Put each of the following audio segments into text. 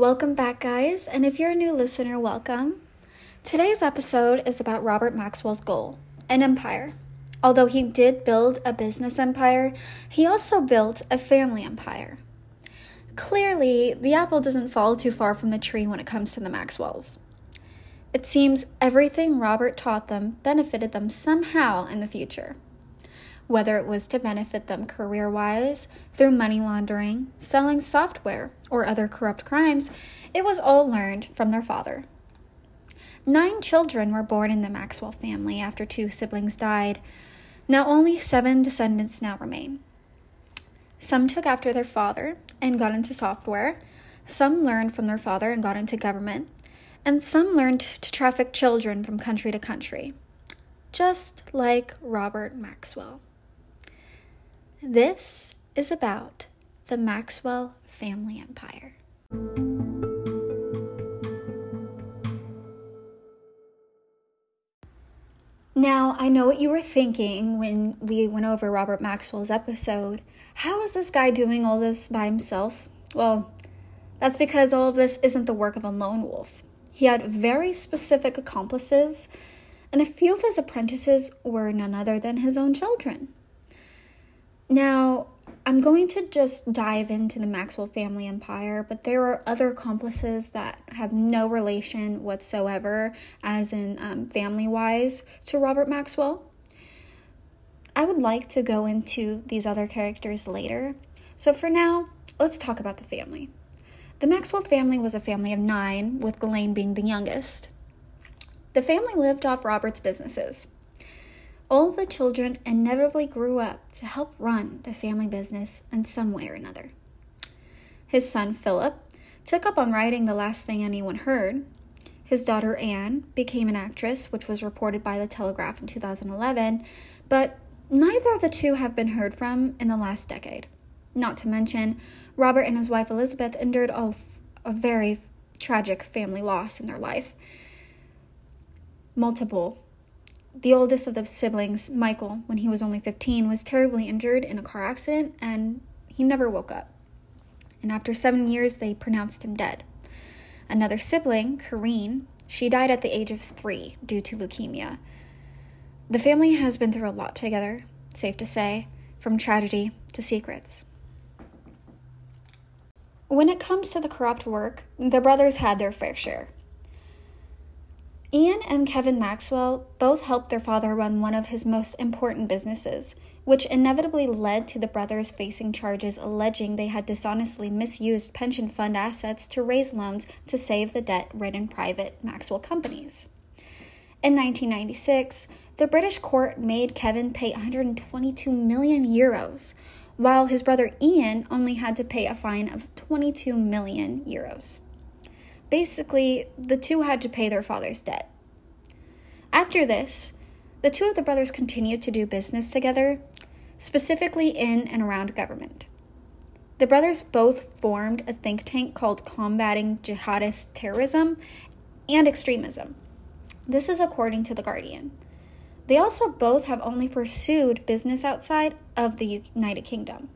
Welcome back, guys, and if you're a new listener, welcome. Today's episode is about Robert Maxwell's goal an empire. Although he did build a business empire, he also built a family empire. Clearly, the apple doesn't fall too far from the tree when it comes to the Maxwells. It seems everything Robert taught them benefited them somehow in the future whether it was to benefit them career wise, through money laundering, selling software, or other corrupt crimes, it was all learned from their father. Nine children were born in the Maxwell family after two siblings died. Now only seven descendants now remain. Some took after their father and got into software, some learned from their father and got into government, and some learned to traffic children from country to country, just like Robert Maxwell. This is about the Maxwell family empire. Now, I know what you were thinking when we went over Robert Maxwell's episode. How is this guy doing all this by himself? Well, that's because all of this isn't the work of a lone wolf. He had very specific accomplices, and a few of his apprentices were none other than his own children. Now, I'm going to just dive into the Maxwell family empire, but there are other accomplices that have no relation whatsoever, as in um, family wise, to Robert Maxwell. I would like to go into these other characters later. So for now, let's talk about the family. The Maxwell family was a family of nine, with Ghislaine being the youngest. The family lived off Robert's businesses. All of the children inevitably grew up to help run the family business in some way or another. His son Philip took up on writing The Last Thing Anyone Heard. His daughter Anne became an actress, which was reported by The Telegraph in 2011, but neither of the two have been heard from in the last decade. Not to mention, Robert and his wife Elizabeth endured a, a very tragic family loss in their life. Multiple the oldest of the siblings, Michael, when he was only 15, was terribly injured in a car accident and he never woke up. And after seven years, they pronounced him dead. Another sibling, Corinne, she died at the age of three due to leukemia. The family has been through a lot together, safe to say, from tragedy to secrets. When it comes to the corrupt work, the brothers had their fair share. Ian and Kevin Maxwell both helped their father run one of his most important businesses, which inevitably led to the brothers facing charges alleging they had dishonestly misused pension fund assets to raise loans to save the debt ridden private Maxwell companies. In 1996, the British court made Kevin pay 122 million euros, while his brother Ian only had to pay a fine of 22 million euros. Basically, the two had to pay their father's debt. After this, the two of the brothers continued to do business together, specifically in and around government. The brothers both formed a think tank called Combating Jihadist Terrorism and Extremism. This is according to The Guardian. They also both have only pursued business outside of the United Kingdom.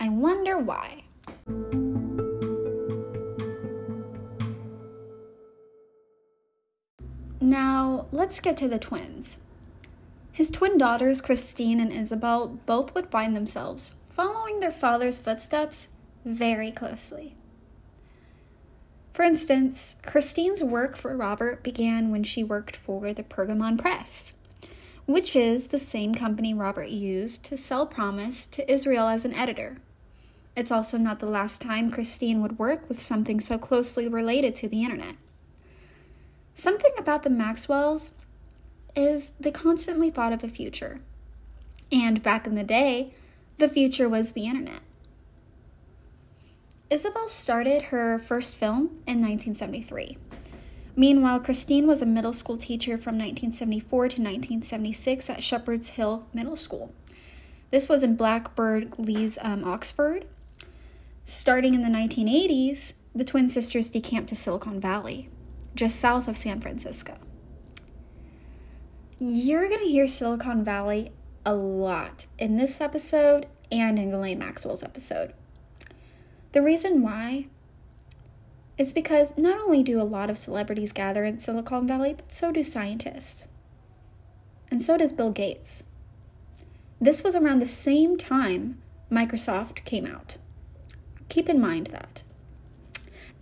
I wonder why. Now, let's get to the twins. His twin daughters, Christine and Isabel, both would find themselves following their father's footsteps very closely. For instance, Christine's work for Robert began when she worked for the Pergamon Press, which is the same company Robert used to sell PROMIS to Israel as an editor. It's also not the last time Christine would work with something so closely related to the internet. Something about the Maxwells is they constantly thought of the future. And back in the day, the future was the internet. Isabel started her first film in 1973. Meanwhile, Christine was a middle school teacher from 1974 to 1976 at Shepherd's Hill Middle School. This was in Blackbird Leys, um, Oxford. Starting in the 1980s, the twin sisters decamped to Silicon Valley just south of San Francisco. You're going to hear Silicon Valley a lot in this episode and in Ghislaine Maxwell's episode. The reason why is because not only do a lot of celebrities gather in Silicon Valley, but so do scientists. And so does Bill Gates. This was around the same time Microsoft came out. Keep in mind that.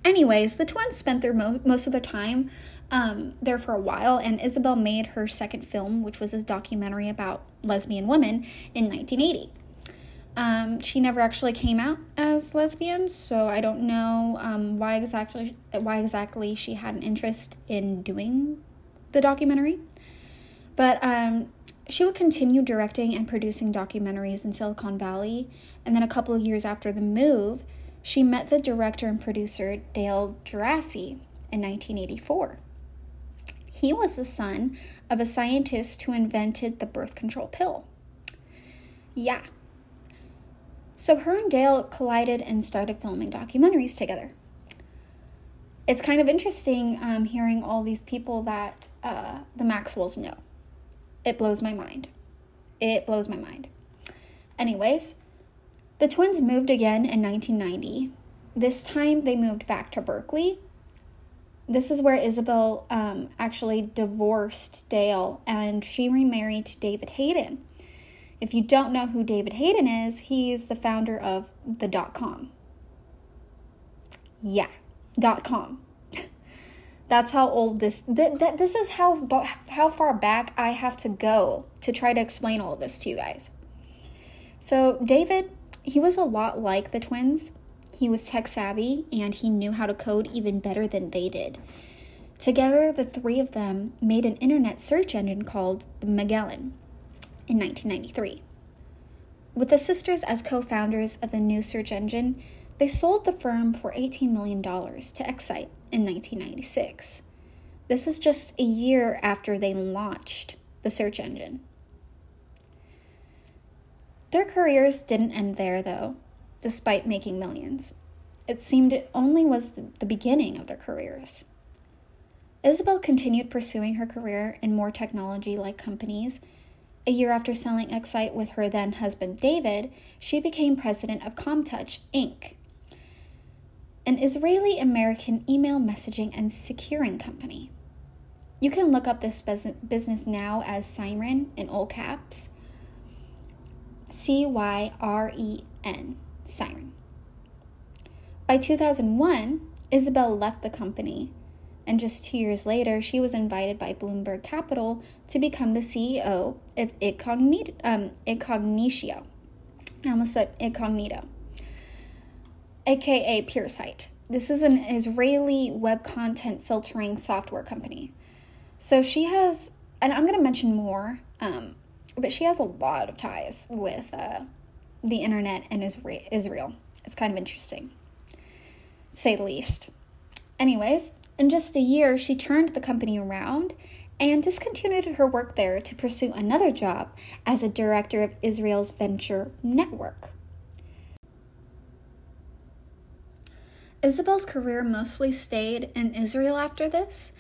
Anyways, the twins spent their mo- most of their time um, there for a while, and Isabel made her second film, which was a documentary about lesbian women, in 1980. Um, she never actually came out as lesbian, so I don't know um, why exactly why exactly she had an interest in doing the documentary. But um, she would continue directing and producing documentaries in Silicon Valley, and then a couple of years after the move, she met the director and producer Dale Djerassi in 1984. He was the son of a scientist who invented the birth control pill. Yeah, so her and Dale collided and started filming documentaries together. It's kind of interesting um, hearing all these people that uh, the Maxwells know. It blows my mind. It blows my mind. Anyways, the twins moved again in 1990. This time they moved back to Berkeley. This is where Isabel um, actually divorced Dale and she remarried to David Hayden. If you don't know who David Hayden is, he's the founder of the dot com. Yeah, dot com. That's how old this th- th- this is how how far back I have to go to try to explain all of this to you guys. So, David, he was a lot like the twins. He was tech savvy and he knew how to code even better than they did. Together, the three of them made an internet search engine called the Magellan in 1993. With the sisters as co founders of the new search engine, they sold the firm for $18 million to Excite in 1996. This is just a year after they launched the search engine. Their careers didn't end there, though, despite making millions. It seemed it only was the beginning of their careers. Isabel continued pursuing her career in more technology like companies a year after selling Excite with her then husband David, she became president of Commtouch Inc., an Israeli American email messaging and securing company. You can look up this business now as Cyren in all caps. C Y R E N, Siren. By 2001, Isabel left the company and just two years later, she was invited by Bloomberg Capital to become the CEO of Incognito. Um, Incognitio. I almost said Incognito, aka PureSight. This is an Israeli web content filtering software company. So she has, and I'm going to mention more, um, but she has a lot of ties with uh, the internet and Israel. It's kind of interesting, say the least. Anyways, in just a year, she turned the company around and discontinued her work there to pursue another job as a director of Israel's venture network. Isabel's career mostly stayed in Israel after this.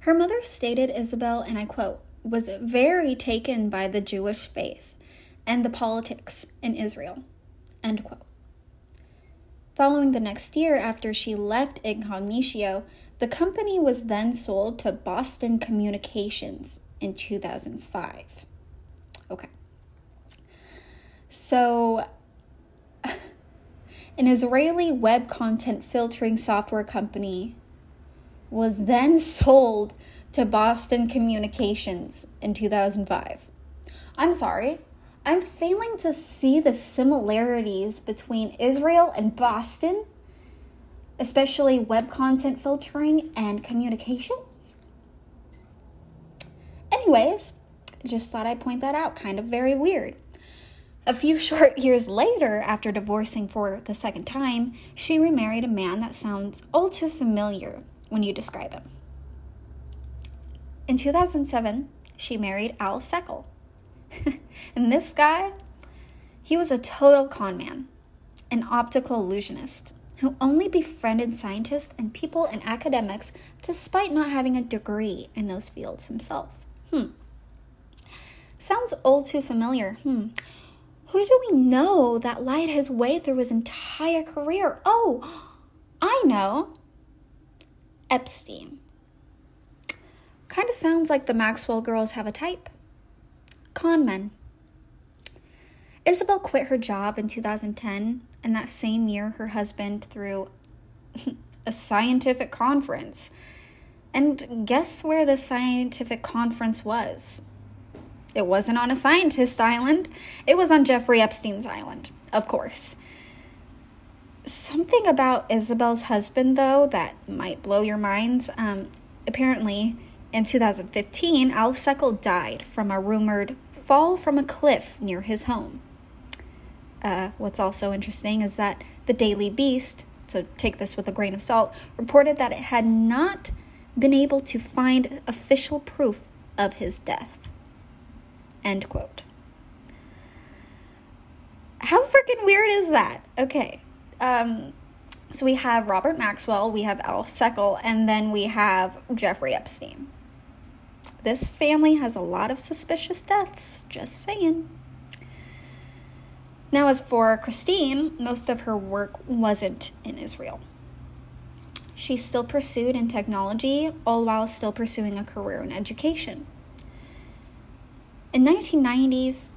Her mother stated Isabel, and I quote, was very taken by the Jewish faith and the politics in Israel. End quote. Following the next year after she left Incognitio, the company was then sold to Boston Communications in 2005. Okay. So, an Israeli web content filtering software company was then sold to Boston Communications in 2005. I'm sorry, I'm failing to see the similarities between Israel and Boston especially web content filtering and communications. Anyways, just thought I'd point that out. Kind of very weird. A few short years later, after divorcing for the second time, she remarried a man that sounds all too familiar when you describe him. In 2007, she married Al Seckel. and this guy, he was a total con man, an optical illusionist who only befriended scientists and people in academics despite not having a degree in those fields himself. Hmm. Sounds all too familiar. Hmm. Who do we know that lied his way through his entire career? Oh, I know. Epstein. Kind of sounds like the Maxwell girls have a type con men. Isabel quit her job in 2010, and that same year, her husband threw a scientific conference. And guess where the scientific conference was? It wasn't on a scientist island, it was on Jeffrey Epstein's island, of course. Something about Isabel's husband, though, that might blow your minds. Um, apparently, in 2015, Al Seckel died from a rumored fall from a cliff near his home. Uh, what's also interesting is that the Daily Beast, so take this with a grain of salt, reported that it had not been able to find official proof of his death. End quote. How freaking weird is that? Okay. Um, so we have Robert Maxwell, we have Al Seckel, and then we have Jeffrey Epstein. This family has a lot of suspicious deaths, just saying. Now, as for Christine, most of her work wasn't in Israel. She still pursued in technology, all while still pursuing a career in education. In 1990s,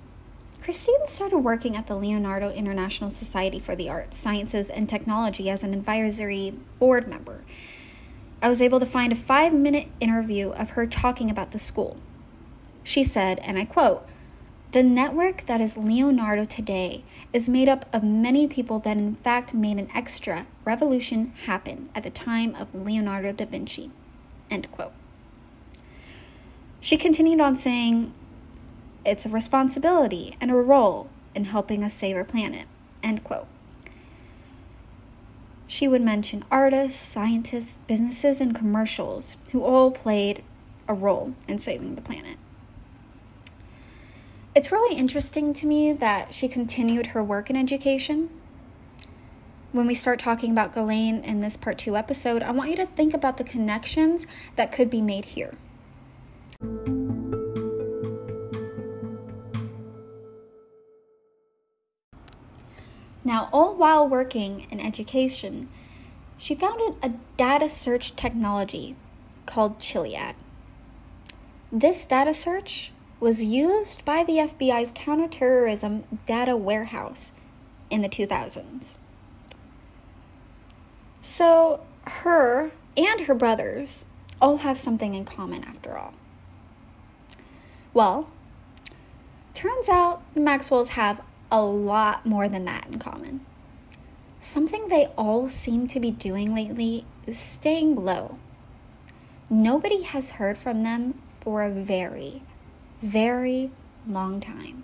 Christine started working at the Leonardo International Society for the Arts, Sciences, and Technology as an advisory board member I was able to find a five minute interview of her talking about the school. She said, and I quote, the network that is Leonardo today is made up of many people that in fact made an extra revolution happen at the time of Leonardo da Vinci. End quote. She continued on saying, It's a responsibility and a role in helping us save our planet. End quote. She would mention artists, scientists, businesses, and commercials who all played a role in saving the planet. It's really interesting to me that she continued her work in education. When we start talking about Ghislaine in this part two episode, I want you to think about the connections that could be made here. Now, all while working in education, she founded a data search technology called Chiliad. This data search was used by the FBI's counterterrorism data warehouse in the 2000s. So, her and her brothers all have something in common after all. Well, turns out the Maxwells have a lot more than that in common. Something they all seem to be doing lately is staying low. Nobody has heard from them for a very, very long time.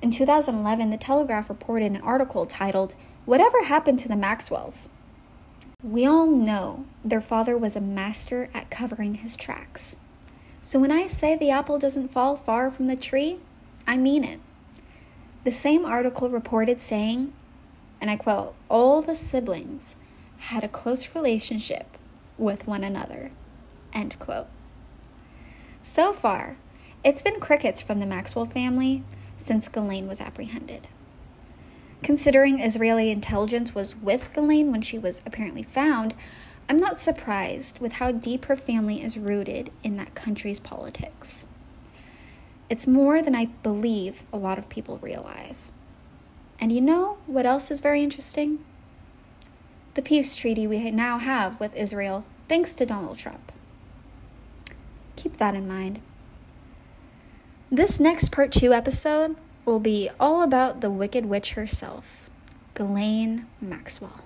In 2011, The Telegraph reported an article titled, Whatever Happened to the Maxwells? We all know their father was a master at covering his tracks. So when I say the apple doesn't fall far from the tree, I mean it. The same article reported saying, and I quote, all the siblings had a close relationship with one another. End quote. So far, it's been crickets from the Maxwell family since Ghislaine was apprehended. Considering Israeli intelligence was with Ghislaine when she was apparently found, I'm not surprised with how deep her family is rooted in that country's politics. It's more than I believe a lot of people realize. And you know what else is very interesting? The peace treaty we now have with Israel, thanks to Donald Trump. Keep that in mind. This next part two episode will be all about the Wicked Witch herself, Ghislaine Maxwell.